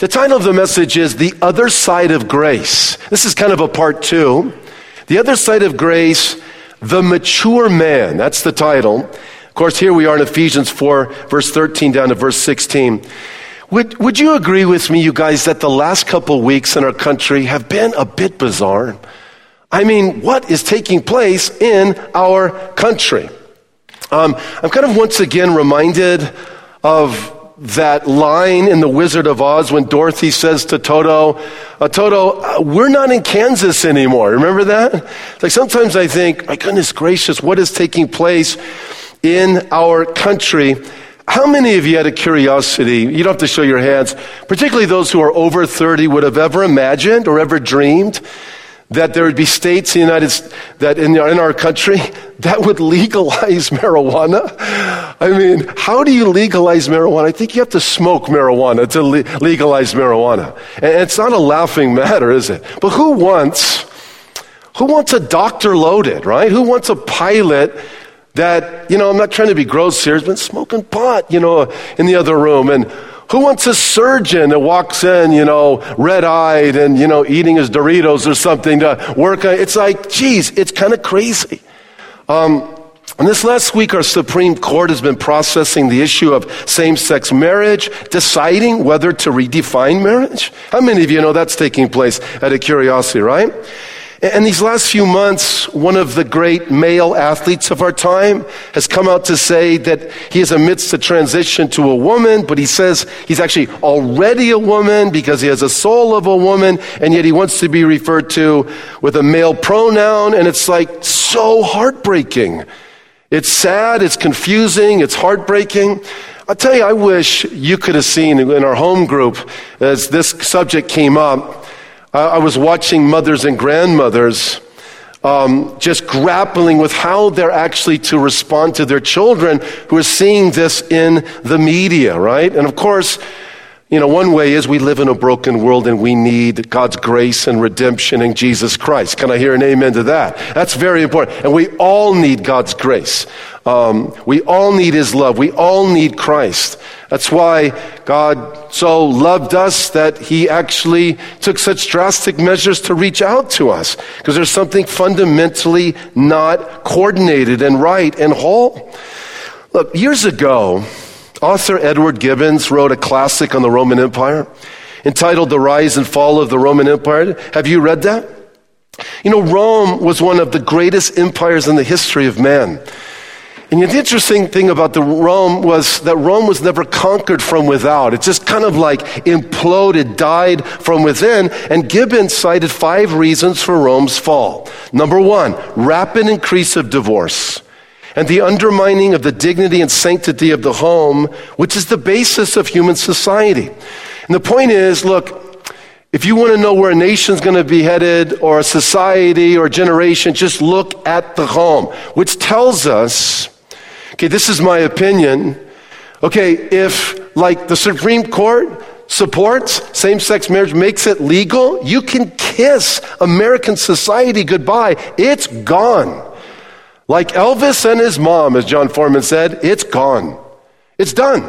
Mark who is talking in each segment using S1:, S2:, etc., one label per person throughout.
S1: The title of the message is The Other Side of Grace. This is kind of a part two. The Other Side of Grace, The Mature Man. That's the title. Of course, here we are in Ephesians 4, verse 13 down to verse 16. Would, would you agree with me, you guys, that the last couple weeks in our country have been a bit bizarre? I mean, what is taking place in our country? Um, I'm kind of once again reminded of that line in The Wizard of Oz when Dorothy says to Toto, uh, Toto, uh, we're not in Kansas anymore. Remember that? Like sometimes I think, my goodness gracious, what is taking place in our country? How many of you had a curiosity? You don't have to show your hands, particularly those who are over 30 would have ever imagined or ever dreamed that there would be states in the United that in, in our country that would legalize marijuana. I mean, how do you legalize marijuana? I think you have to smoke marijuana to le- legalize marijuana. And it's not a laughing matter, is it? But who wants, who wants a doctor loaded, right? Who wants a pilot that, you know, I'm not trying to be gross here, been smoking pot, you know, in the other room and who wants a surgeon that walks in, you know, red eyed and, you know, eating his Doritos or something to work on? It's like, geez, it's kind of crazy. Um, and this last week, our Supreme Court has been processing the issue of same sex marriage, deciding whether to redefine marriage. How many of you know that's taking place out of curiosity, right? And these last few months, one of the great male athletes of our time has come out to say that he is amidst a transition to a woman, but he says he's actually already a woman because he has a soul of a woman, and yet he wants to be referred to with a male pronoun, and it's like so heartbreaking. It's sad, it's confusing, it's heartbreaking. I'll tell you, I wish you could have seen in our home group as this subject came up I was watching mothers and grandmothers um, just grappling with how they're actually to respond to their children who are seeing this in the media, right? And of course, you know, one way is we live in a broken world and we need God's grace and redemption in Jesus Christ. Can I hear an amen to that? That's very important. And we all need God's grace. Um, we all need His love. We all need Christ. That's why God so loved us that He actually took such drastic measures to reach out to us. Because there's something fundamentally not coordinated and right and whole. Look, years ago, author Edward Gibbons wrote a classic on the Roman Empire entitled The Rise and Fall of the Roman Empire. Have you read that? You know, Rome was one of the greatest empires in the history of man. And the interesting thing about the Rome was that Rome was never conquered from without. It just kind of like imploded, died from within. And Gibbon cited five reasons for Rome's fall. Number one, rapid increase of divorce and the undermining of the dignity and sanctity of the home, which is the basis of human society. And the point is, look, if you want to know where a nation's going to be headed or a society or a generation, just look at the home, which tells us Okay, this is my opinion. Okay, if like the Supreme Court supports same sex marriage, makes it legal, you can kiss American society goodbye. It's gone. Like Elvis and his mom, as John Foreman said, it's gone. It's done.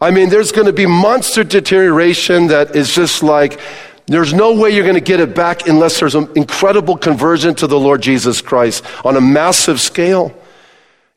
S1: I mean, there's going to be monster deterioration that is just like, there's no way you're going to get it back unless there's an incredible conversion to the Lord Jesus Christ on a massive scale.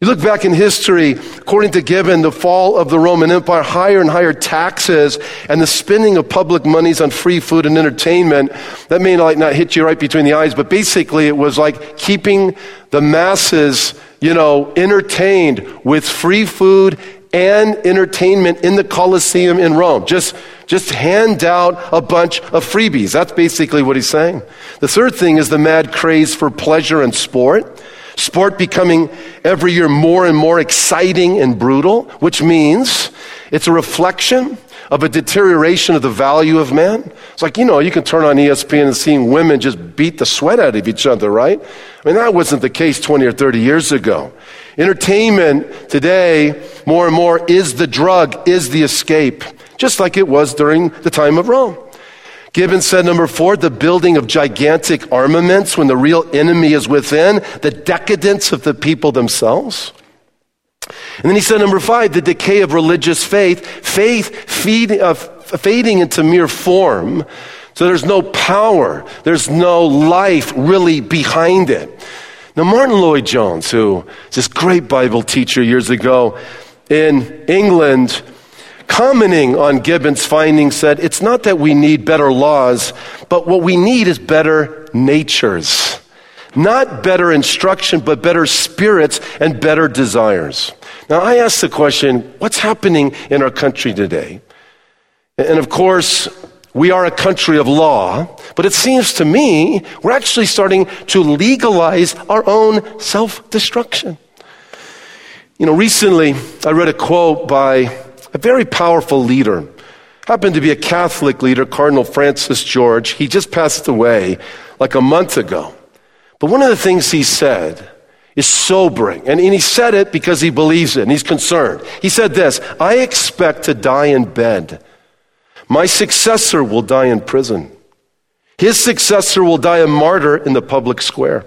S1: You look back in history, according to Gibbon, the fall of the Roman Empire, higher and higher taxes and the spending of public monies on free food and entertainment. That may like not hit you right between the eyes, but basically it was like keeping the masses, you know, entertained with free food and entertainment in the Colosseum in Rome. Just, just hand out a bunch of freebies. That's basically what he's saying. The third thing is the mad craze for pleasure and sport. Sport becoming every year more and more exciting and brutal, which means it's a reflection of a deterioration of the value of man. It's like, you know, you can turn on ESPN and seeing women just beat the sweat out of each other, right? I mean, that wasn't the case 20 or 30 years ago. Entertainment today, more and more, is the drug, is the escape, just like it was during the time of Rome. Gibbon said, number four, the building of gigantic armaments when the real enemy is within, the decadence of the people themselves. And then he said, number five, the decay of religious faith, faith feed, uh, fading into mere form. So there's no power, there's no life really behind it. Now, Martyn Lloyd-Jones, who is this great Bible teacher years ago in England, commenting on Gibbon's findings, said, It's not that we need better laws, but what we need is better natures. Not better instruction, but better spirits and better desires. Now, I ask the question what's happening in our country today? And of course, we are a country of law, but it seems to me we're actually starting to legalize our own self destruction. You know, recently I read a quote by a very powerful leader. Happened to be a Catholic leader, Cardinal Francis George. He just passed away like a month ago. But one of the things he said is sobering. And, he said it because he believes it and he's concerned. He said this I expect to die in bed. My successor will die in prison. His successor will die a martyr in the public square.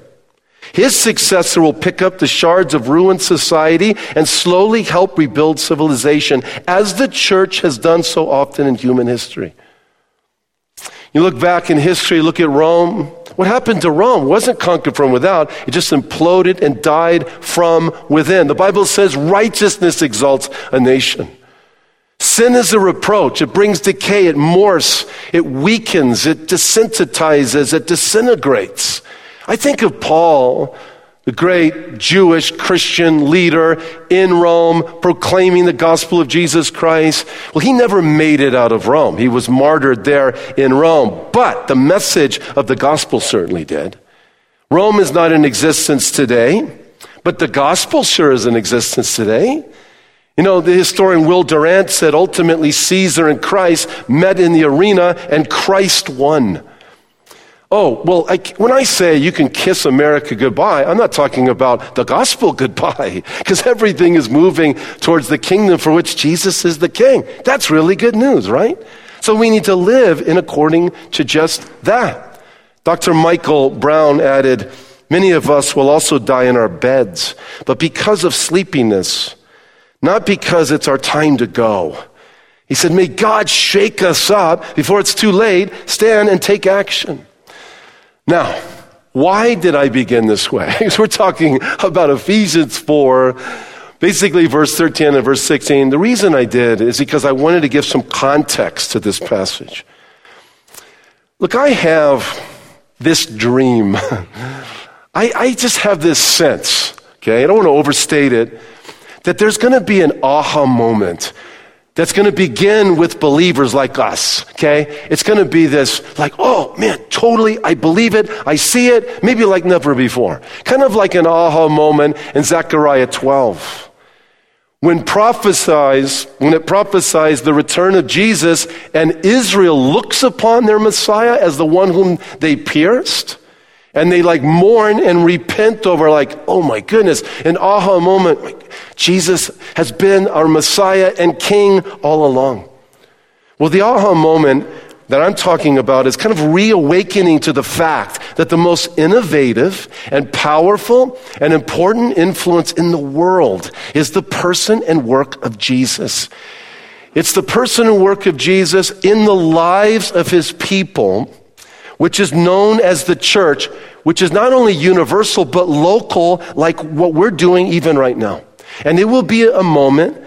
S1: His successor will pick up the shards of ruined society and slowly help rebuild civilization, as the church has done so often in human history. You look back in history, look at Rome. What happened to Rome wasn't conquered from without, it just imploded and died from within. The Bible says righteousness exalts a nation. Sin is a reproach. It brings decay. It morphs. It weakens. It desensitizes. It disintegrates. I think of Paul, the great Jewish Christian leader in Rome, proclaiming the gospel of Jesus Christ. Well, he never made it out of Rome. He was martyred there in Rome. But the message of the gospel certainly did. Rome is not in existence today, but the gospel sure is in existence today. You know, the historian Will Durant said ultimately Caesar and Christ met in the arena and Christ won. Oh, well, I, when I say you can kiss America goodbye, I'm not talking about the gospel goodbye, because everything is moving towards the kingdom for which Jesus is the king. That's really good news, right? So we need to live in according to just that. Dr. Michael Brown added, Many of us will also die in our beds, but because of sleepiness, not because it's our time to go. He said, May God shake us up before it's too late. Stand and take action. Now, why did I begin this way? Because we're talking about Ephesians 4, basically verse 13 and verse 16. The reason I did is because I wanted to give some context to this passage. Look, I have this dream. I, I just have this sense, okay? I don't want to overstate it that there's going to be an aha moment that's going to begin with believers like us, okay? It's going to be this, like, oh man, totally, I believe it, I see it, maybe like never before. Kind of like an aha moment in Zechariah 12. When prophesies, when it prophesies the return of Jesus and Israel looks upon their Messiah as the one whom they pierced, and they like mourn and repent over like, oh my goodness, an aha moment. Jesus has been our Messiah and King all along. Well, the aha moment that I'm talking about is kind of reawakening to the fact that the most innovative and powerful and important influence in the world is the person and work of Jesus. It's the person and work of Jesus in the lives of his people which is known as the church, which is not only universal, but local, like what we're doing even right now. And it will be a moment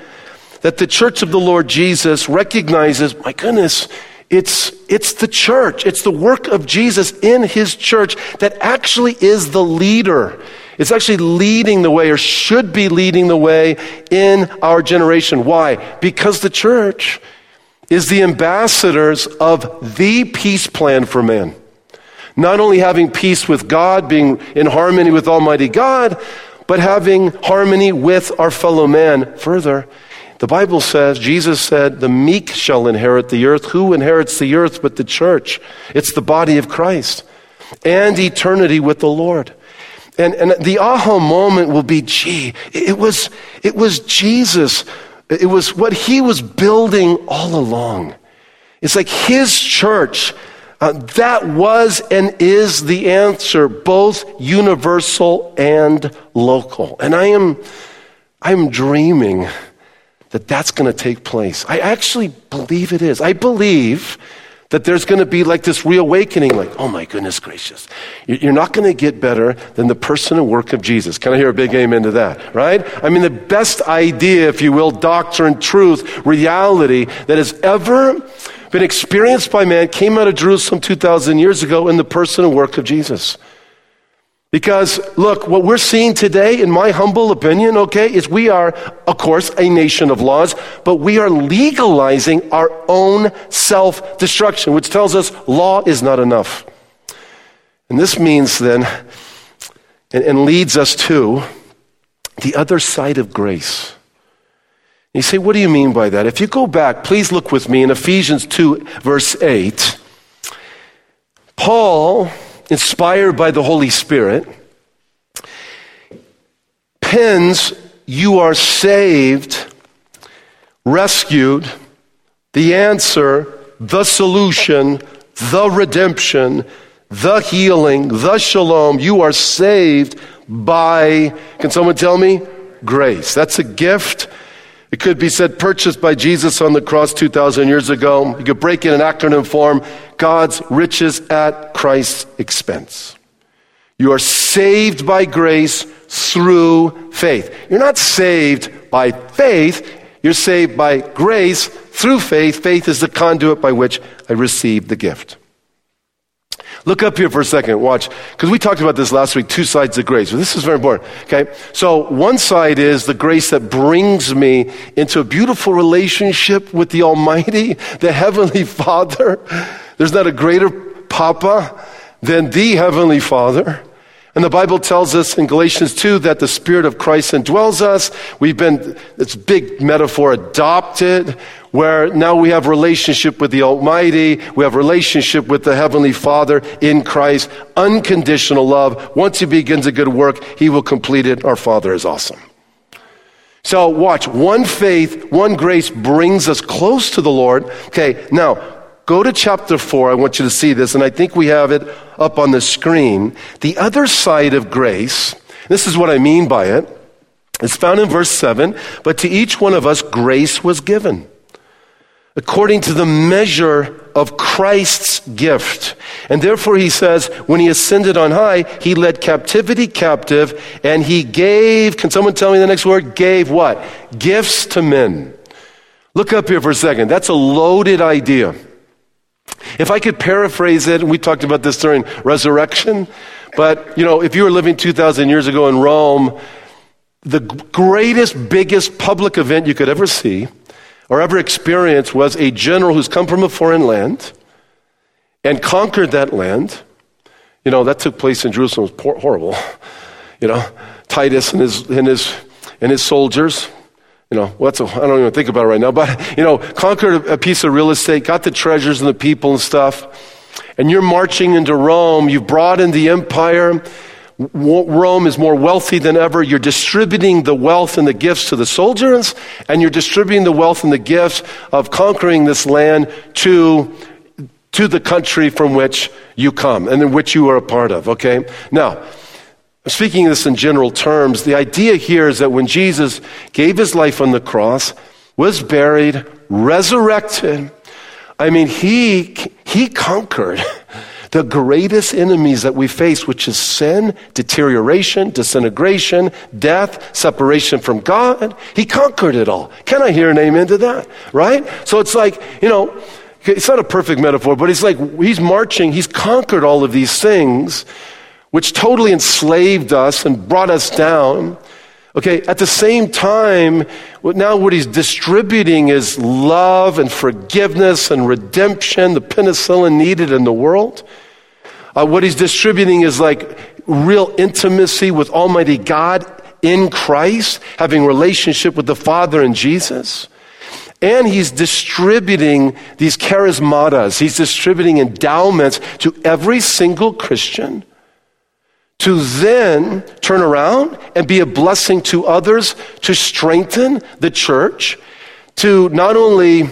S1: that the church of the Lord Jesus recognizes, my goodness, it's, it's the church. It's the work of Jesus in his church that actually is the leader. It's actually leading the way or should be leading the way in our generation. Why? Because the church is the ambassadors of the peace plan for man. Not only having peace with God, being in harmony with Almighty God, but having harmony with our fellow man. Further, the Bible says, Jesus said, the meek shall inherit the earth. Who inherits the earth but the church? It's the body of Christ. And eternity with the Lord. And, and the aha moment will be, gee, it was, it was Jesus it was what he was building all along. It's like his church. Uh, that was and is the answer, both universal and local. And I am, I am dreaming that that's going to take place. I actually believe it is. I believe that there's going to be like this reawakening, like, oh my goodness gracious. You're not going to get better than the person and work of Jesus. Can I hear a big amen to that? Right? I mean, the best idea, if you will, doctrine, truth, reality that has ever been experienced by man came out of Jerusalem 2,000 years ago in the person and work of Jesus. Because, look, what we're seeing today, in my humble opinion, okay, is we are, of course, a nation of laws, but we are legalizing our own self destruction, which tells us law is not enough. And this means then, and, and leads us to the other side of grace. You say, what do you mean by that? If you go back, please look with me in Ephesians 2, verse 8. Paul inspired by the Holy Spirit, pens, you are saved, rescued, the answer, the solution, the redemption, the healing, the shalom. You are saved by, can someone tell me? Grace. That's a gift. It could be said purchased by Jesus on the cross 2,000 years ago. You could break it in acronym form God's riches at Christ's expense. You are saved by grace through faith. You're not saved by faith, you're saved by grace through faith. Faith is the conduit by which I receive the gift. Look up here for a second, watch, because we talked about this last week two sides of grace. This is very important, okay? So, one side is the grace that brings me into a beautiful relationship with the Almighty, the Heavenly Father. There's not a greater Papa than the Heavenly Father. And the Bible tells us in Galatians 2 that the Spirit of Christ indwells us. We've been, it's big metaphor, adopted, where now we have relationship with the Almighty. We have relationship with the Heavenly Father in Christ. Unconditional love. Once He begins a good work, He will complete it. Our Father is awesome. So watch, one faith, one grace brings us close to the Lord. Okay, now Go to chapter 4. I want you to see this, and I think we have it up on the screen. The other side of grace, this is what I mean by it. It's found in verse 7. But to each one of us, grace was given according to the measure of Christ's gift. And therefore, he says, when he ascended on high, he led captivity captive and he gave, can someone tell me the next word? Gave what? Gifts to men. Look up here for a second. That's a loaded idea. If I could paraphrase it, and we talked about this during resurrection, but you know, if you were living 2,000 years ago in Rome, the greatest, biggest public event you could ever see or ever experience was a general who's come from a foreign land and conquered that land. You know, that took place in Jerusalem. It was horrible. You know, Titus and his, and his, and his soldiers you know, what's a, I don't even think about it right now, but, you know, conquered a piece of real estate, got the treasures and the people and stuff, and you're marching into Rome, you've brought in the empire. Rome is more wealthy than ever. You're distributing the wealth and the gifts to the soldiers, and you're distributing the wealth and the gifts of conquering this land to, to the country from which you come and in which you are a part of, okay? Now, Speaking this in general terms, the idea here is that when Jesus gave his life on the cross, was buried, resurrected, I mean, he, he conquered the greatest enemies that we face, which is sin, deterioration, disintegration, death, separation from God. He conquered it all. Can I hear an amen to that? Right? So it's like, you know, it's not a perfect metaphor, but he's like, he's marching, he's conquered all of these things which totally enslaved us and brought us down. Okay, at the same time, now what he's distributing is love and forgiveness and redemption, the penicillin needed in the world. Uh, what he's distributing is like real intimacy with Almighty God in Christ, having relationship with the Father and Jesus. And he's distributing these charismatas. He's distributing endowments to every single Christian to then turn around and be a blessing to others, to strengthen the church, to not only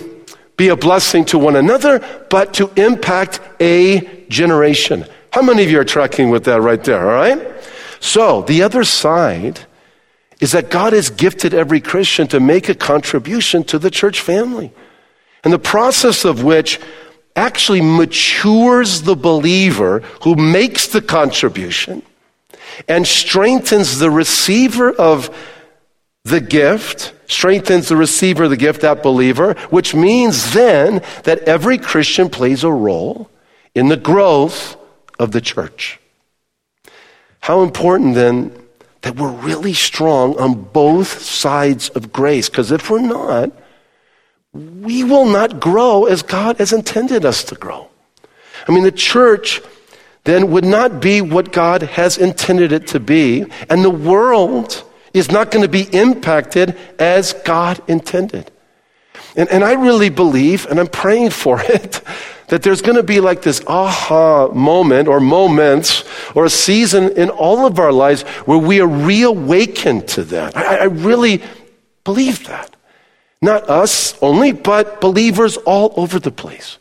S1: be a blessing to one another, but to impact a generation. How many of you are tracking with that right there, all right? So, the other side is that God has gifted every Christian to make a contribution to the church family. And the process of which actually matures the believer who makes the contribution and strengthens the receiver of the gift, strengthens the receiver of the gift, that believer, which means then that every Christian plays a role in the growth of the church. How important then that we're really strong on both sides of grace, because if we're not, we will not grow as God has intended us to grow. I mean, the church then would not be what God has intended it to be, and the world is not going to be impacted as God intended. And, and I really believe, and I'm praying for it, that there's going to be like this aha moment or moments or a season in all of our lives where we are reawakened to that. I, I really believe that. Not us only, but believers all over the place.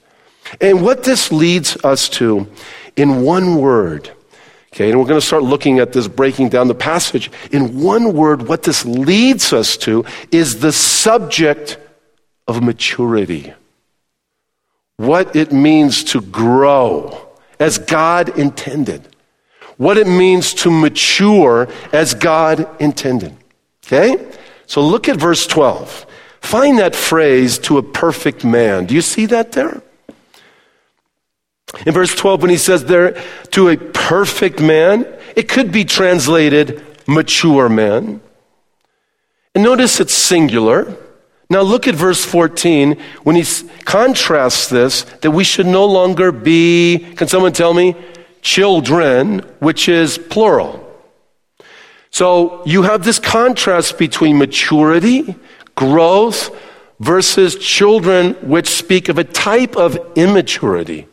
S1: And what this leads us to in one word, okay, and we're going to start looking at this, breaking down the passage. In one word, what this leads us to is the subject of maturity. What it means to grow as God intended. What it means to mature as God intended. Okay? So look at verse 12. Find that phrase to a perfect man. Do you see that there? In verse 12, when he says there, to a perfect man, it could be translated mature man. And notice it's singular. Now look at verse 14 when he contrasts this that we should no longer be, can someone tell me, children, which is plural. So you have this contrast between maturity growth versus children which speak of a type of immaturity.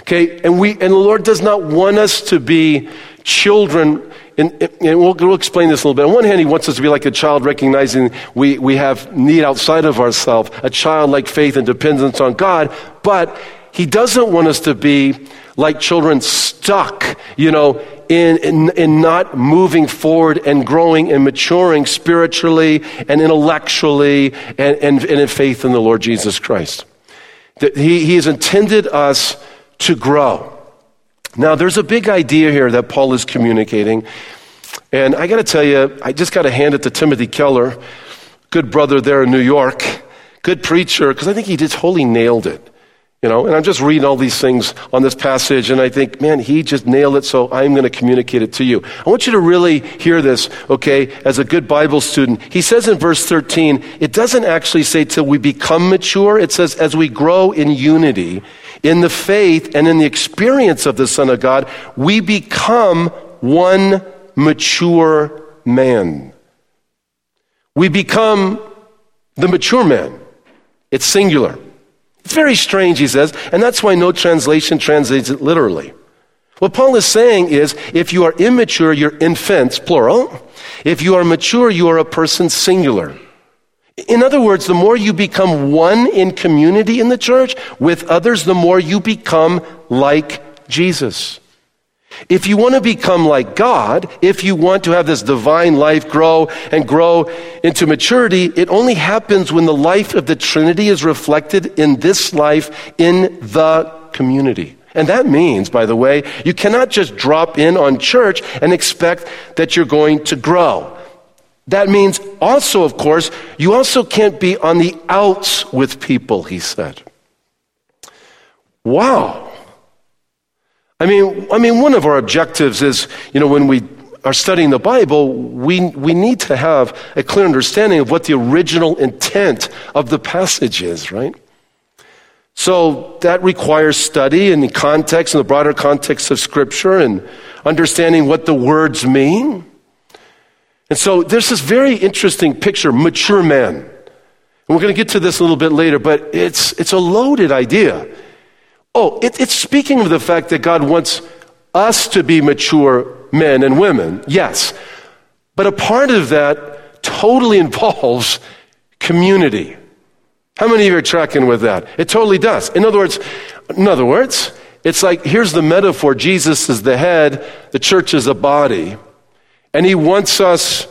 S1: Okay, and we and the Lord does not want us to be children, and, and we'll, we'll, explain this a little bit. On one hand, He wants us to be like a child, recognizing we, we have need outside of ourselves, a childlike faith and dependence on God, but He doesn't want us to be like children stuck, you know, in, in, in, not moving forward and growing and maturing spiritually and intellectually and, and, and in faith in the Lord Jesus Christ. That he, he has intended us to grow. Now, there's a big idea here that Paul is communicating. And I got to tell you, I just got to hand it to Timothy Keller, good brother there in New York, good preacher, because I think he just wholly nailed it. You know, and I'm just reading all these things on this passage, and I think, man, he just nailed it, so I'm going to communicate it to you. I want you to really hear this, okay, as a good Bible student. He says in verse 13, it doesn't actually say till we become mature, it says as we grow in unity, in the faith and in the experience of the Son of God, we become one mature man. We become the mature man. It's singular. It's very strange, he says, and that's why no translation translates it literally. What Paul is saying is if you are immature, you're infants, plural. If you are mature, you are a person, singular. In other words, the more you become one in community in the church with others, the more you become like Jesus. If you want to become like God, if you want to have this divine life grow and grow into maturity, it only happens when the life of the Trinity is reflected in this life in the community. And that means, by the way, you cannot just drop in on church and expect that you're going to grow. That means also, of course, you also can't be on the outs with people, he said. Wow. I mean, I mean, one of our objectives is, you know, when we are studying the Bible, we, we need to have a clear understanding of what the original intent of the passage is, right? So that requires study in the context, in the broader context of Scripture, and understanding what the words mean. And so there's this very interesting picture, mature man. And we're going to get to this a little bit later, but it's, it's a loaded idea. Oh, it, it's speaking of the fact that God wants us to be mature men and women, yes. But a part of that totally involves community. How many of you are tracking with that? It totally does. In other words, in other words, it's like here's the metaphor Jesus is the head, the church is a body, and he wants us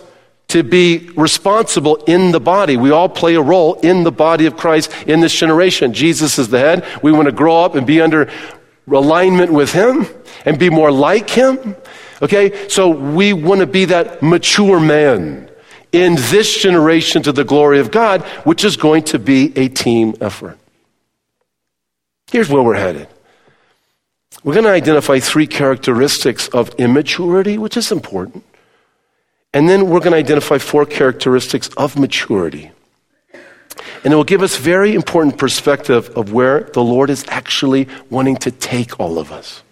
S1: to be responsible in the body. We all play a role in the body of Christ in this generation. Jesus is the head. We want to grow up and be under alignment with Him and be more like Him. Okay? So we want to be that mature man in this generation to the glory of God, which is going to be a team effort. Here's where we're headed. We're going to identify three characteristics of immaturity, which is important. And then we're going to identify four characteristics of maturity. And it will give us very important perspective of where the Lord is actually wanting to take all of us.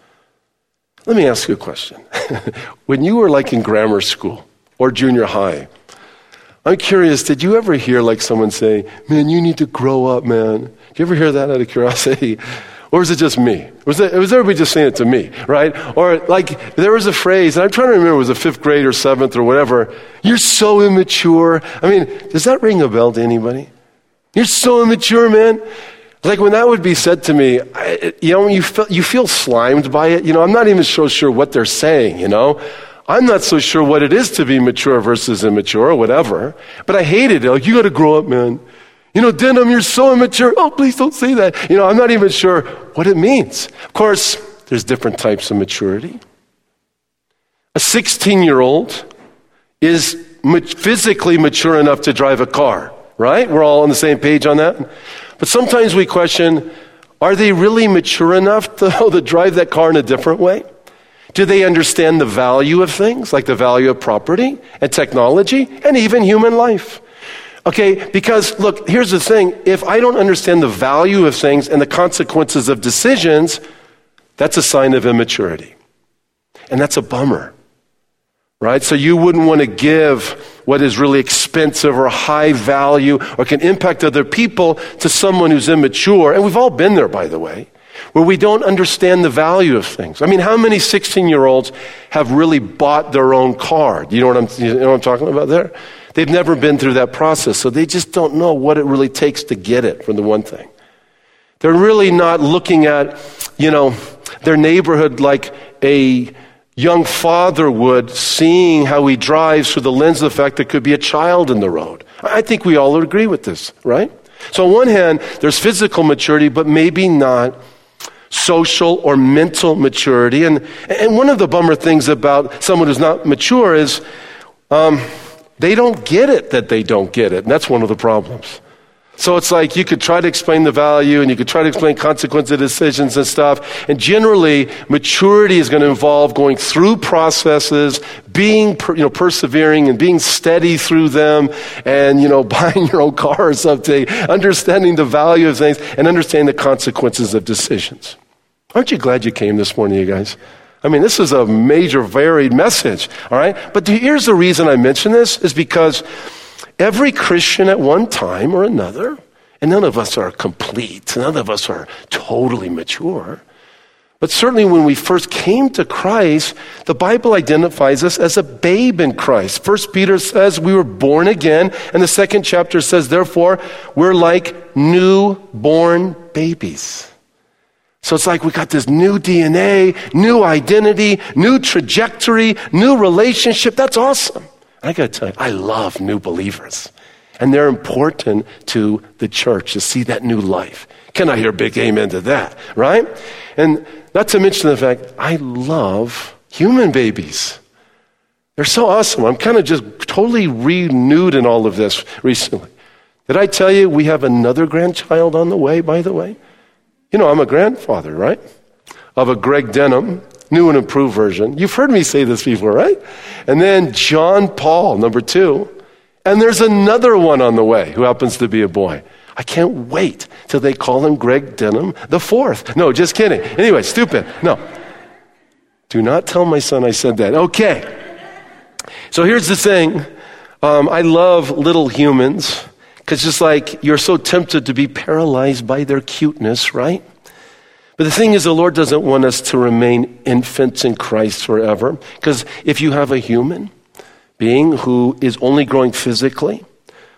S1: Let me ask you a question. when you were like in grammar school or junior high, I'm curious, did you ever hear like someone say, Man, you need to grow up, man? Did you ever hear that out of curiosity? Or is it just me? Was, it, was everybody just saying it to me, right? Or like there was a phrase, and I'm trying to remember, it was a fifth grade or seventh or whatever. You're so immature. I mean, does that ring a bell to anybody? You're so immature, man. Like when that would be said to me, I, you know, you feel, you feel slimed by it. You know, I'm not even so sure what they're saying, you know. I'm not so sure what it is to be mature versus immature or whatever. But I hated it. Like, you got to grow up, man. You know, Denham, you're so immature. Oh, please don't say that. You know, I'm not even sure what it means. Of course, there's different types of maturity. A 16 year old is physically mature enough to drive a car, right? We're all on the same page on that. But sometimes we question are they really mature enough to, to drive that car in a different way? Do they understand the value of things, like the value of property and technology and even human life? Okay, because look, here's the thing. If I don't understand the value of things and the consequences of decisions, that's a sign of immaturity. And that's a bummer. Right? So you wouldn't want to give what is really expensive or high value or can impact other people to someone who's immature. And we've all been there, by the way, where we don't understand the value of things. I mean, how many 16 year olds have really bought their own car? You know what I'm, you know what I'm talking about there? They've never been through that process, so they just don't know what it really takes to get it, for the one thing. They're really not looking at, you know, their neighborhood like a young father would, seeing how he drives through the lens of the fact there could be a child in the road. I think we all agree with this, right? So, on one hand, there's physical maturity, but maybe not social or mental maturity. And, and one of the bummer things about someone who's not mature is, um, they don't get it that they don't get it. And that's one of the problems. So it's like you could try to explain the value and you could try to explain consequences of decisions and stuff. And generally, maturity is going to involve going through processes, being, you know, persevering and being steady through them and, you know, buying your own car or something, understanding the value of things and understanding the consequences of decisions. Aren't you glad you came this morning, you guys? I mean, this is a major, varied message, all right? But here's the reason I mention this is because every Christian at one time or another, and none of us are complete, none of us are totally mature. But certainly when we first came to Christ, the Bible identifies us as a babe in Christ. First Peter says we were born again, and the second chapter says, therefore, we're like newborn babies. So it's like we got this new DNA, new identity, new trajectory, new relationship. That's awesome. I got to tell you, I love new believers. And they're important to the church to see that new life. Can I hear a big amen to that? Right? And not to mention the fact, I love human babies. They're so awesome. I'm kind of just totally renewed in all of this recently. Did I tell you we have another grandchild on the way, by the way? You know, I'm a grandfather, right? Of a Greg Denham, new and improved version. You've heard me say this before, right? And then John Paul, number two. And there's another one on the way who happens to be a boy. I can't wait till they call him Greg Denham the fourth. No, just kidding. Anyway, stupid. No. Do not tell my son I said that. Okay. So here's the thing. Um, I love little humans. Because just like you're so tempted to be paralyzed by their cuteness, right? But the thing is, the Lord doesn't want us to remain infants in Christ forever. Because if you have a human being who is only growing physically,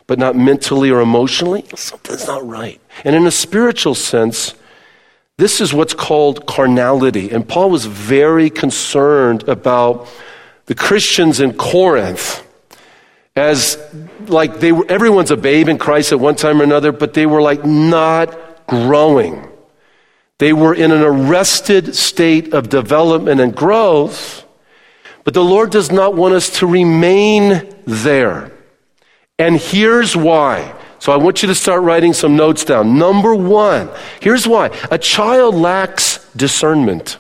S1: but not mentally or emotionally, something's not right. And in a spiritual sense, this is what's called carnality. And Paul was very concerned about the Christians in Corinth as like they were, everyone's a babe in Christ at one time or another, but they were like not growing. They were in an arrested state of development and growth, but the Lord does not want us to remain there. And here's why. So I want you to start writing some notes down. Number one, here's why. A child lacks discernment.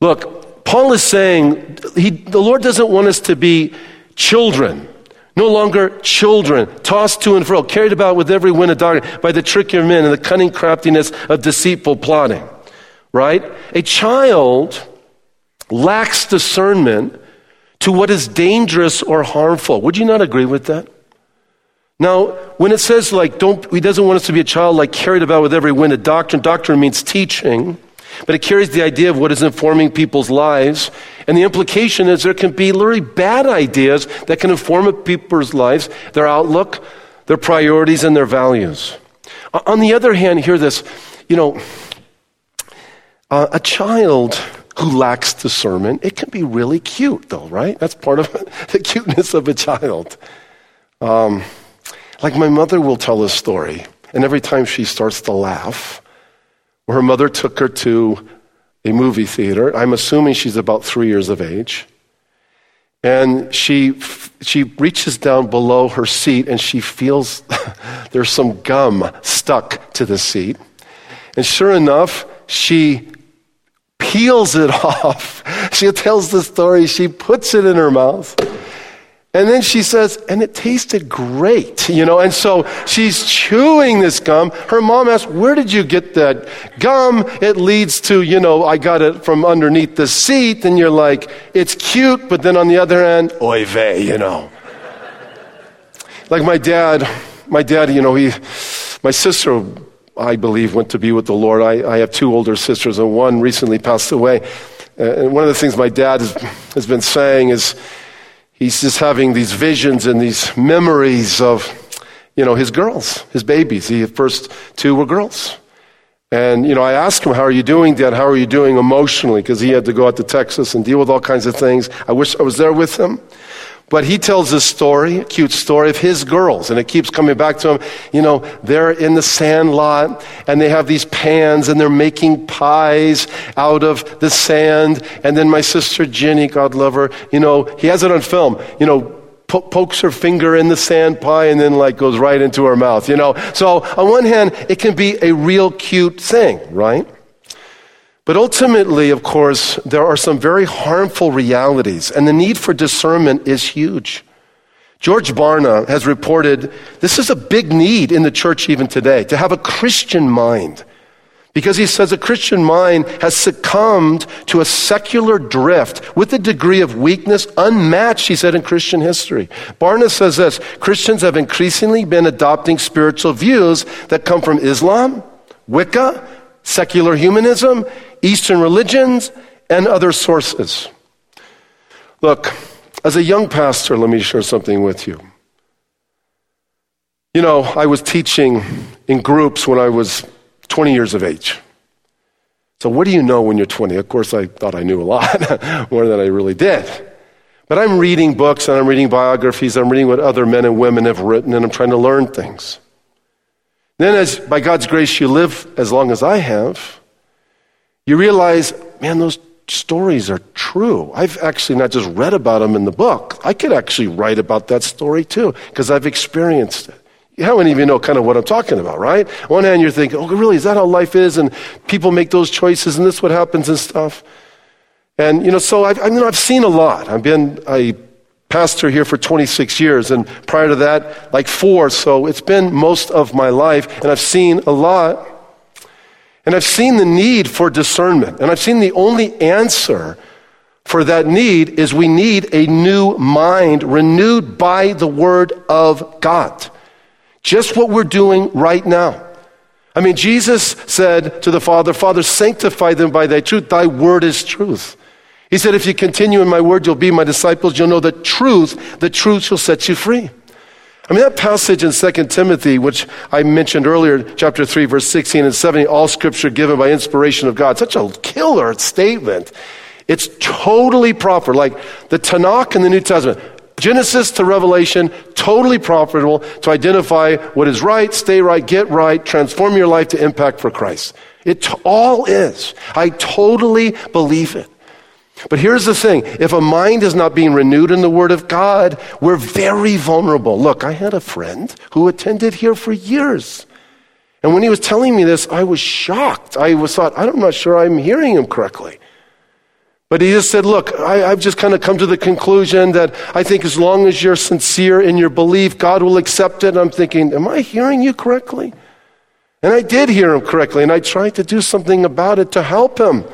S1: Look, Paul is saying he, the Lord doesn't want us to be children. No longer children, tossed to and fro, carried about with every wind of doctrine by the trick of men and the cunning craftiness of deceitful plotting. Right? A child lacks discernment to what is dangerous or harmful. Would you not agree with that? Now, when it says like, don't, he doesn't want us to be a child like carried about with every wind of doctrine. Doctrine means teaching, but it carries the idea of what is informing people's lives. And the implication is there can be literally bad ideas that can inform people's lives, their outlook, their priorities, and their values. On the other hand, hear this, you know, a child who lacks discernment, it can be really cute though, right? That's part of the cuteness of a child. Um, like my mother will tell a story, and every time she starts to laugh, her mother took her to a movie theater. I'm assuming she's about three years of age. And she, she reaches down below her seat and she feels there's some gum stuck to the seat. And sure enough, she peels it off. She tells the story. She puts it in her mouth. And then she says, and it tasted great, you know. And so she's chewing this gum. Her mom asks, where did you get that gum? It leads to, you know, I got it from underneath the seat. And you're like, it's cute, but then on the other end, oy vey, you know. like my dad, my dad, you know, he, my sister, I believe, went to be with the Lord. I, I have two older sisters, and one recently passed away. Uh, and one of the things my dad has, has been saying is, he's just having these visions and these memories of, you know, his girls, his babies. The first two were girls. And, you know, I asked him, How are you doing, Dad? How are you doing emotionally? Because he had to go out to Texas and deal with all kinds of things. I wish I was there with him. But he tells this story, a cute story of his girls, and it keeps coming back to him. You know, they're in the sand lot, and they have these pans, and they're making pies out of the sand. And then my sister Jenny, God love her, you know, he has it on film, you know, po- pokes her finger in the sand pie and then like goes right into her mouth, you know. So on one hand, it can be a real cute thing, right? But ultimately, of course, there are some very harmful realities, and the need for discernment is huge. George Barna has reported this is a big need in the church even today to have a Christian mind. Because he says a Christian mind has succumbed to a secular drift with a degree of weakness unmatched, he said, in Christian history. Barna says this Christians have increasingly been adopting spiritual views that come from Islam, Wicca, secular humanism, Eastern religions, and other sources. Look, as a young pastor, let me share something with you. You know, I was teaching in groups when I was 20 years of age. So, what do you know when you're 20? Of course, I thought I knew a lot, more than I really did. But I'm reading books and I'm reading biographies, I'm reading what other men and women have written, and I'm trying to learn things. Then, as by God's grace, you live as long as I have, you realize, man, those stories are true. I've actually not just read about them in the book, I could actually write about that story too, because I've experienced it. You don't even know kind of what I'm talking about, right? On one hand, you're thinking, oh, really, is that how life is? And people make those choices, and this what happens and stuff. And, you know, so I've, I mean, I've seen a lot. I've been a pastor here for 26 years, and prior to that, like four. So it's been most of my life, and I've seen a lot. And I've seen the need for discernment, and I've seen the only answer for that need is we need a new mind renewed by the Word of God. Just what we're doing right now. I mean, Jesus said to the Father, Father, sanctify them by thy truth. Thy word is truth. He said, If you continue in my word, you'll be my disciples. You'll know the truth. The truth shall set you free. I mean, that passage in 2 Timothy, which I mentioned earlier, chapter 3, verse 16 and 17, all scripture given by inspiration of God, such a killer statement. It's totally proper. Like the Tanakh in the New Testament, Genesis to Revelation, totally profitable to identify what is right, stay right, get right, transform your life to impact for Christ. It all is. I totally believe it. But here's the thing if a mind is not being renewed in the Word of God, we're very vulnerable. Look, I had a friend who attended here for years. And when he was telling me this, I was shocked. I was thought, I'm not sure I'm hearing him correctly. But he just said, Look, I, have just kind of come to the conclusion that I think as long as you're sincere in your belief, God will accept it. And I'm thinking, Am I hearing you correctly? And I did hear him correctly, and I tried to do something about it to help him.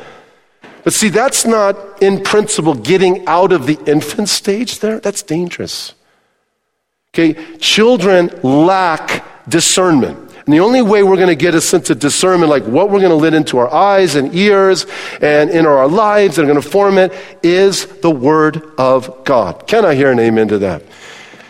S1: But see, that's not in principle getting out of the infant stage there. That's dangerous. Okay, children lack discernment. And the only way we're going to get a sense of discernment, like what we're going to let into our eyes and ears and in our lives that are going to form it, is the Word of God. Can I hear an amen to that?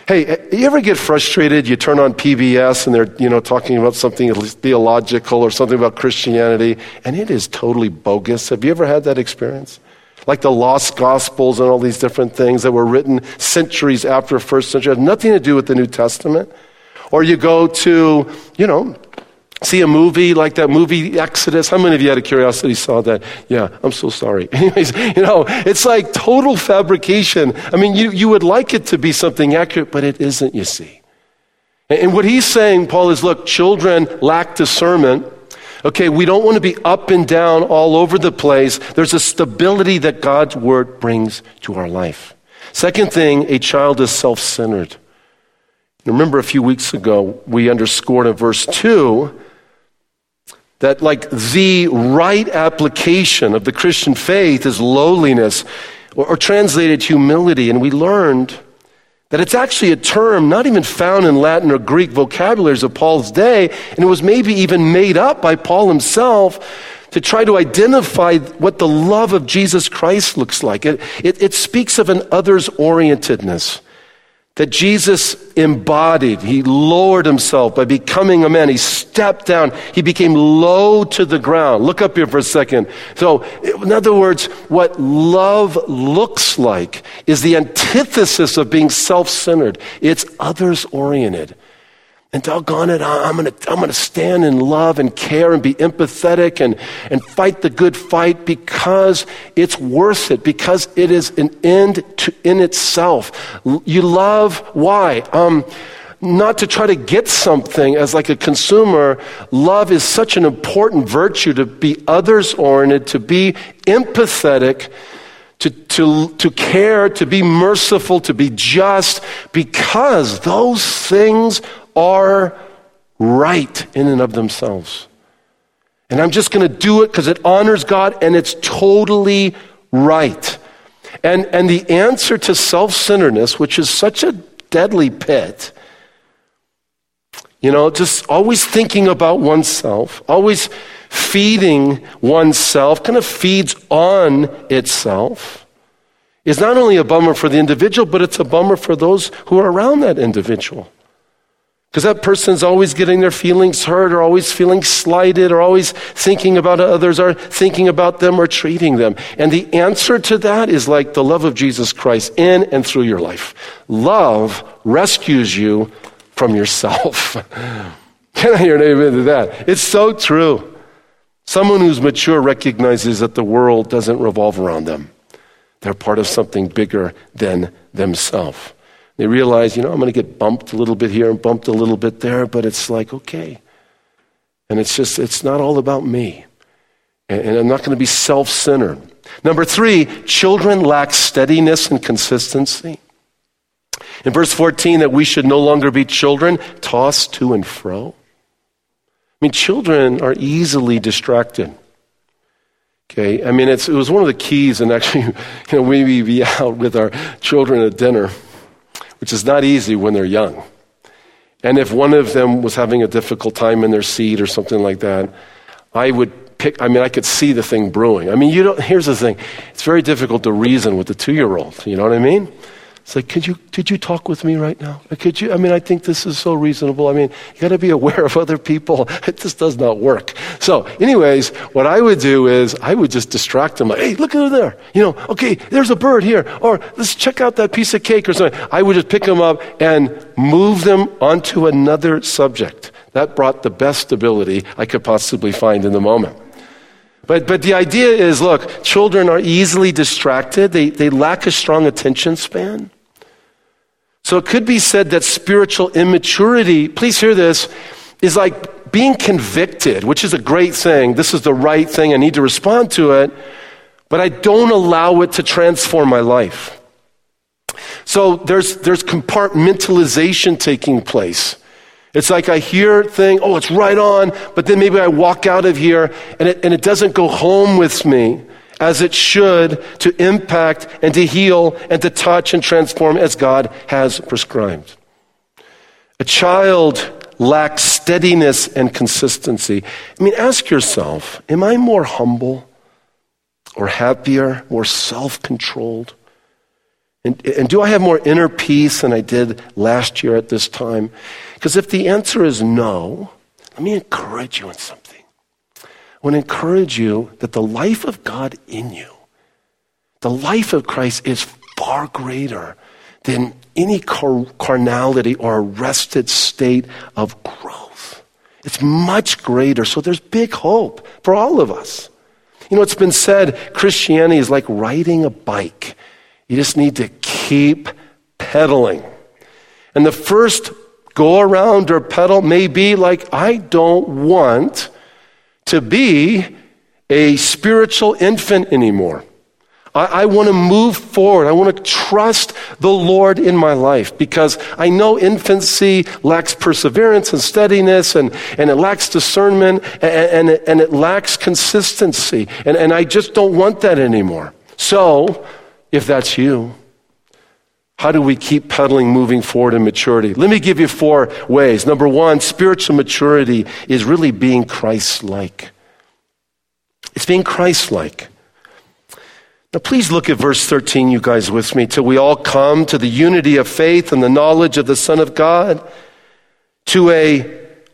S1: Hey, you ever get frustrated? You turn on PBS and they're, you know, talking about something theological or something about Christianity, and it is totally bogus. Have you ever had that experience? Like the lost gospels and all these different things that were written centuries after first century, have nothing to do with the New Testament. Or you go to, you know, see a movie like that movie Exodus. How many of you out of curiosity saw that? Yeah, I'm so sorry. Anyways, you know, it's like total fabrication. I mean, you, you would like it to be something accurate, but it isn't, you see. And what he's saying, Paul, is look, children lack discernment. Okay, we don't want to be up and down all over the place. There's a stability that God's word brings to our life. Second thing, a child is self centered. Remember a few weeks ago, we underscored in verse 2 that, like, the right application of the Christian faith is lowliness, or, or translated humility. And we learned that it's actually a term not even found in Latin or Greek vocabularies of Paul's day, and it was maybe even made up by Paul himself to try to identify what the love of Jesus Christ looks like. It, it, it speaks of an others orientedness that Jesus embodied. He lowered himself by becoming a man. He stepped down. He became low to the ground. Look up here for a second. So, in other words, what love looks like is the antithesis of being self centered, it's others oriented. And doggone it, I'm going to I'm going to stand in love and care and be empathetic and, and fight the good fight because it's worth it, because it is an end to, in itself. You love, why? Um, not to try to get something as like a consumer. Love is such an important virtue to be others oriented, to be empathetic, to, to, to care, to be merciful, to be just, because those things are right in and of themselves. And I'm just going to do it because it honors God and it's totally right. And, and the answer to self centeredness, which is such a deadly pit, you know, just always thinking about oneself, always feeding oneself, kind of feeds on itself, is not only a bummer for the individual, but it's a bummer for those who are around that individual. Because that person's always getting their feelings hurt or always feeling slighted or always thinking about others or thinking about them or treating them. And the answer to that is like the love of Jesus Christ in and through your life. Love rescues you from yourself. Can I hear an amen to that? It's so true. Someone who's mature recognizes that the world doesn't revolve around them. They're part of something bigger than themselves. They realize, you know, I'm going to get bumped a little bit here and bumped a little bit there, but it's like, okay. And it's just, it's not all about me. And, and I'm not going to be self centered. Number three, children lack steadiness and consistency. In verse 14, that we should no longer be children tossed to and fro. I mean, children are easily distracted. Okay, I mean, it was one of the keys, and actually, you know, we be out with our children at dinner which is not easy when they're young. And if one of them was having a difficult time in their seat or something like that, I would pick, I mean, I could see the thing brewing. I mean, you don't, here's the thing it's very difficult to reason with a two year old, you know what I mean? It's like, could you, could you talk with me right now? Could you, I mean, I think this is so reasonable. I mean, you got to be aware of other people. This does not work. So, anyways, what I would do is I would just distract them. Like, hey, look over there. You know, okay, there's a bird here. Or let's check out that piece of cake or something. I would just pick them up and move them onto another subject. That brought the best stability I could possibly find in the moment. But, but the idea is look, children are easily distracted, they, they lack a strong attention span. So it could be said that spiritual immaturity, please hear this, is like being convicted, which is a great thing. This is the right thing. I need to respond to it, but I don't allow it to transform my life. So there's, there's compartmentalization taking place. It's like I hear thing, oh, it's right on, but then maybe I walk out of here and it, and it doesn't go home with me as it should to impact and to heal and to touch and transform as God has prescribed. A child lacks steadiness and consistency. I mean, ask yourself Am I more humble or happier, more self controlled? And, and, do I have more inner peace than I did last year at this time? Because if the answer is no, let me encourage you in something. I want to encourage you that the life of God in you, the life of Christ is far greater than any car- carnality or arrested state of growth. It's much greater. So there's big hope for all of us. You know, it's been said Christianity is like riding a bike. You just need to keep pedaling. And the first go around or pedal may be like, I don't want to be a spiritual infant anymore. I, I want to move forward. I want to trust the Lord in my life because I know infancy lacks perseverance and steadiness and, and it lacks discernment and, and, it, and it lacks consistency. And, and I just don't want that anymore. So, if that's you, how do we keep pedaling moving forward in maturity? Let me give you four ways. Number one, spiritual maturity is really being Christ like. It's being Christ like. Now, please look at verse 13, you guys, with me, till we all come to the unity of faith and the knowledge of the Son of God, to a,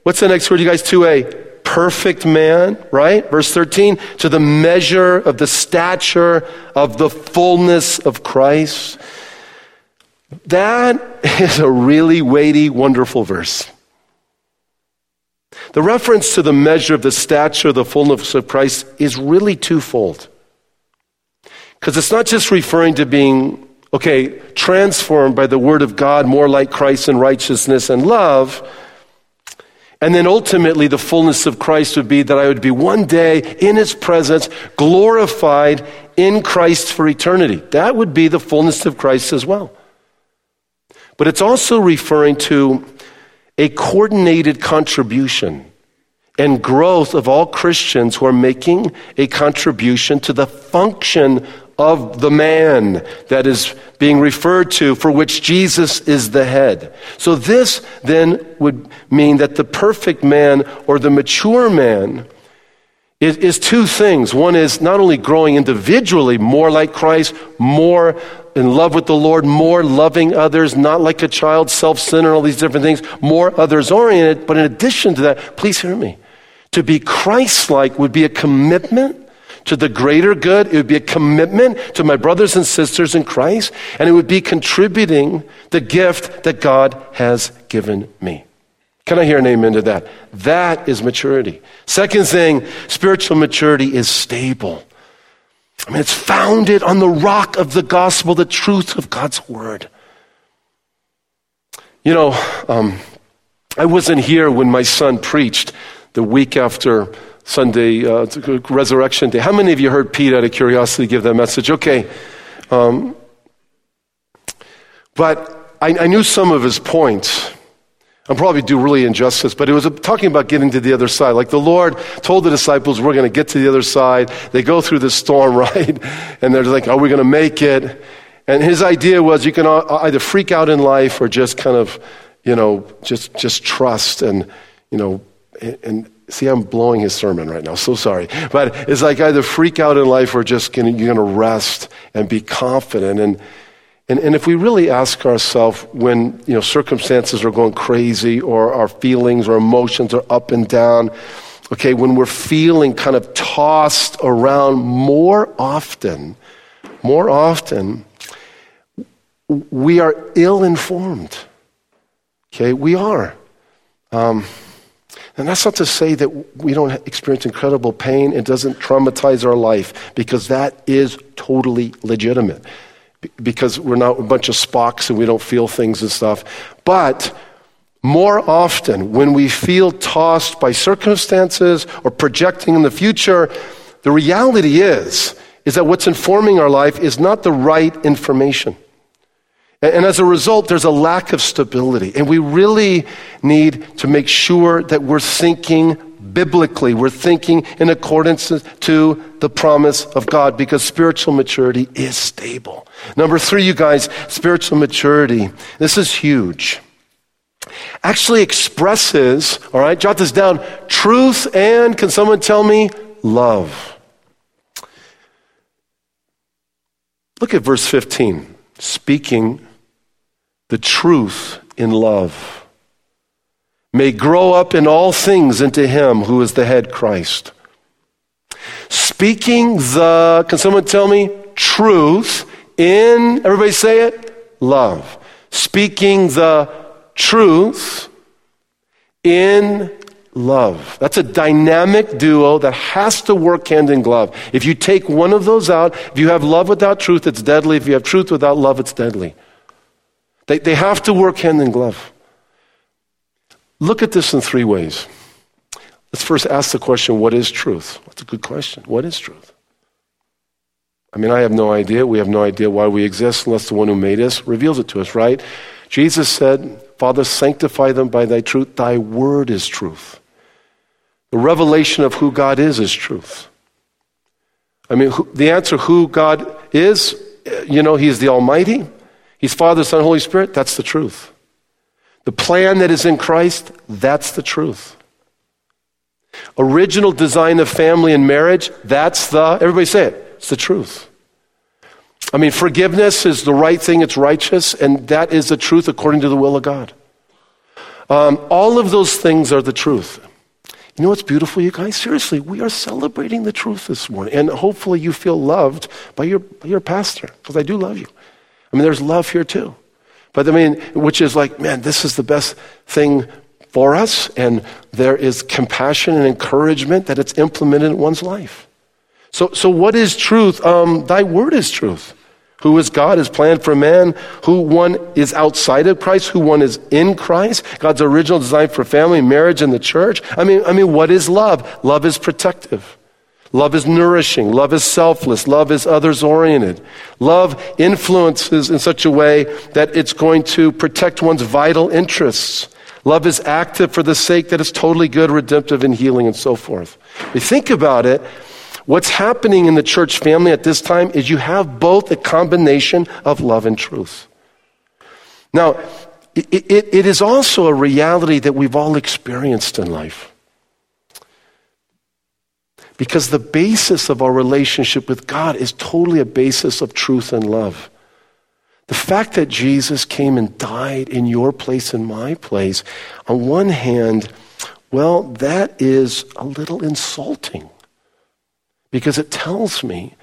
S1: what's the next word, you guys? To a perfect man, right? Verse 13, to the measure of the stature of the fullness of Christ. That is a really weighty, wonderful verse. The reference to the measure of the stature of the fullness of Christ is really twofold. Because it's not just referring to being, okay, transformed by the Word of God more like Christ in righteousness and love. And then ultimately, the fullness of Christ would be that I would be one day in His presence, glorified in Christ for eternity. That would be the fullness of Christ as well. But it's also referring to a coordinated contribution and growth of all Christians who are making a contribution to the function of the man that is being referred to, for which Jesus is the head. So, this then would mean that the perfect man or the mature man is, is two things. One is not only growing individually more like Christ, more in love with the Lord, more loving others, not like a child, self centered, all these different things, more others oriented. But in addition to that, please hear me. To be Christ like would be a commitment to the greater good. It would be a commitment to my brothers and sisters in Christ, and it would be contributing the gift that God has given me. Can I hear an amen to that? That is maturity. Second thing, spiritual maturity is stable. I mean, it's founded on the rock of the gospel, the truth of God's word. You know, um, I wasn't here when my son preached the week after Sunday, uh, Resurrection Day. How many of you heard Pete out of curiosity give that message? Okay. Um, but I, I knew some of his points. I'm probably do really injustice, but it was talking about getting to the other side. Like the Lord told the disciples, we're going to get to the other side. They go through the storm, right? And they're like, are we going to make it? And his idea was you can either freak out in life or just kind of, you know, just, just trust and, you know, and see, I'm blowing his sermon right now. So sorry. But it's like either freak out in life or just gonna, you're going to rest and be confident. And, And, and if we really ask ourselves when you know, circumstances are going crazy or our feelings or emotions are up and down, okay, when we're feeling kind of tossed around more often, more often, we are ill informed. Okay, we are. Um, and that's not to say that we don't experience incredible pain. It doesn't traumatize our life because that is totally legitimate. Because we're not a bunch of Spocks and we don't feel things and stuff. But more often, when we feel tossed by circumstances or projecting in the future, the reality is, is that what's informing our life is not the right information. And as a result, there's a lack of stability. And we really need to make sure that we're thinking biblically. We're thinking in accordance to the promise of God because spiritual maturity is stable. Number three, you guys, spiritual maturity. This is huge. Actually expresses, all right, jot this down, truth and, can someone tell me, love. Look at verse 15. Speaking the truth in love, may grow up in all things into Him who is the head Christ. Speaking the, can someone tell me, truth in, everybody say it, love. Speaking the truth in love. That's a dynamic duo that has to work hand in glove. If you take one of those out, if you have love without truth, it's deadly. If you have truth without love, it's deadly. They, they have to work hand in glove. Look at this in three ways. Let's first ask the question what is truth? That's a good question. What is truth? I mean, I have no idea. We have no idea why we exist unless the one who made us reveals it to us, right? Jesus said, Father, sanctify them by thy truth. Thy word is truth. The revelation of who God is is truth. I mean, the answer who God is, you know, He is the Almighty. He's Father, Son, Holy Spirit. That's the truth. The plan that is in Christ, that's the truth. Original design of family and marriage, that's the, everybody say it, it's the truth. I mean, forgiveness is the right thing, it's righteous, and that is the truth according to the will of God. Um, all of those things are the truth. You know what's beautiful, you guys? Seriously, we are celebrating the truth this morning. And hopefully you feel loved by your, by your pastor, because I do love you. I mean, there's love here too. But I mean, which is like, man, this is the best thing for us, and there is compassion and encouragement that it's implemented in one's life. So, so what is truth? Um, thy word is truth. Who is God? His plan for man. Who one is outside of Christ? Who one is in Christ? God's original design for family, marriage, and the church. I mean, I mean, what is love? Love is protective. Love is nourishing. Love is selfless. Love is others oriented. Love influences in such a way that it's going to protect one's vital interests. Love is active for the sake that it's totally good, redemptive, and healing, and so forth. We think about it, what's happening in the church family at this time is you have both a combination of love and truth. Now, it, it, it is also a reality that we've all experienced in life. Because the basis of our relationship with God is totally a basis of truth and love. The fact that Jesus came and died in your place and my place, on one hand, well, that is a little insulting because it tells me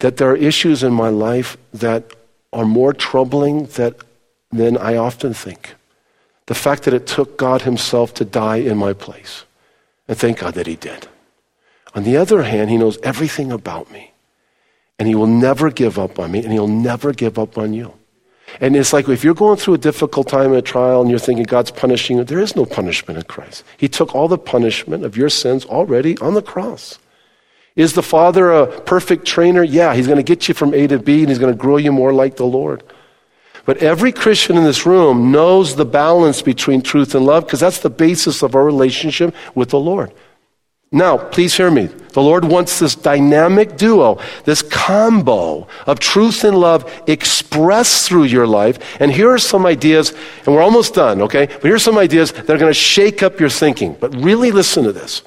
S1: that there are issues in my life that are more troubling that, than I often think. The fact that it took God Himself to die in my place. And thank God that He did. On the other hand, He knows everything about me. And He will never give up on me, and He'll never give up on you. And it's like if you're going through a difficult time a trial and you're thinking God's punishing you, there is no punishment in Christ. He took all the punishment of your sins already on the cross. Is the Father a perfect trainer? Yeah, He's going to get you from A to B and He's going to grow you more like the Lord. But every Christian in this room knows the balance between truth and love because that's the basis of our relationship with the Lord. Now, please hear me. The Lord wants this dynamic duo, this combo of truth and love expressed through your life. And here are some ideas, and we're almost done, okay? But here are some ideas that are going to shake up your thinking. But really listen to this.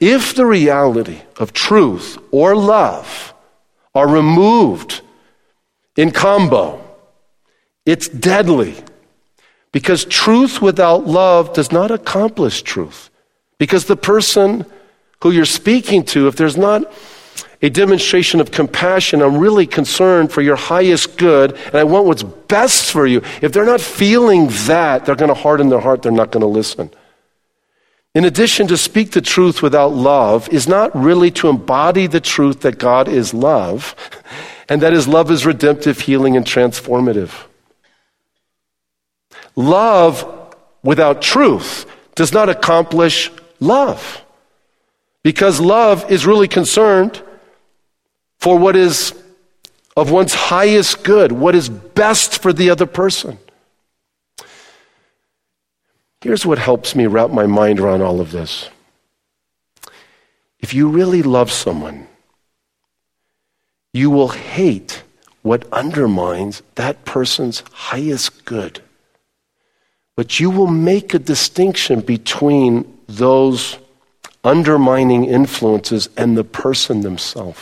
S1: If the reality of truth or love are removed in combo. It's deadly because truth without love does not accomplish truth. Because the person who you're speaking to, if there's not a demonstration of compassion, I'm really concerned for your highest good and I want what's best for you. If they're not feeling that, they're going to harden their heart, they're not going to listen. In addition, to speak the truth without love is not really to embody the truth that God is love and that his love is redemptive, healing, and transformative. Love without truth does not accomplish love. Because love is really concerned for what is of one's highest good, what is best for the other person. Here's what helps me wrap my mind around all of this. If you really love someone, you will hate what undermines that person's highest good. But you will make a distinction between those undermining influences and the person themselves.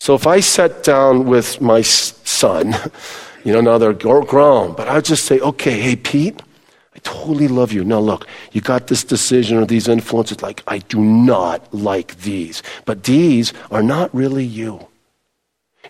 S1: So if I sat down with my son, you know, now they're grown, but I'd just say, okay, hey, Pete, I totally love you. Now, look, you got this decision or these influences. Like, I do not like these, but these are not really you.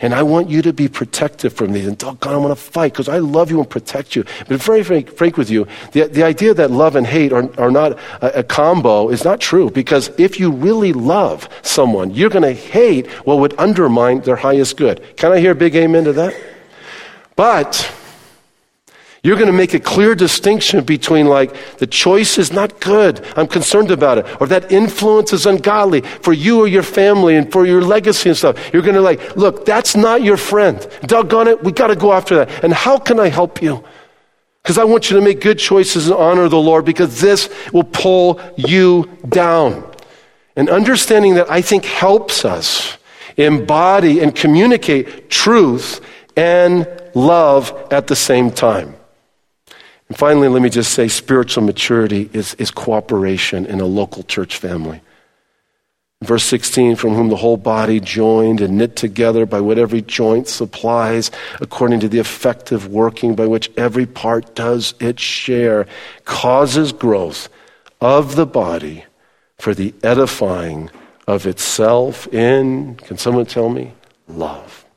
S1: And I want you to be protected from these. And oh, God, I want to fight because I love you and protect you. But very frank, frank with you, the, the idea that love and hate are, are not a, a combo is not true. Because if you really love someone, you're going to hate what would undermine their highest good. Can I hear a big amen to that? But you're going to make a clear distinction between, like, the choice is not good. I'm concerned about it. Or that influence is ungodly for you or your family and for your legacy and stuff. You're going to, like, look, that's not your friend. Doggone it, we got to go after that. And how can I help you? Because I want you to make good choices and honor the Lord because this will pull you down. And understanding that I think helps us embody and communicate truth and love at the same time. And finally, let me just say spiritual maturity is, is cooperation in a local church family. Verse 16, from whom the whole body joined and knit together by what every joint supplies, according to the effective working by which every part does its share, causes growth of the body for the edifying of itself in, can someone tell me? Love.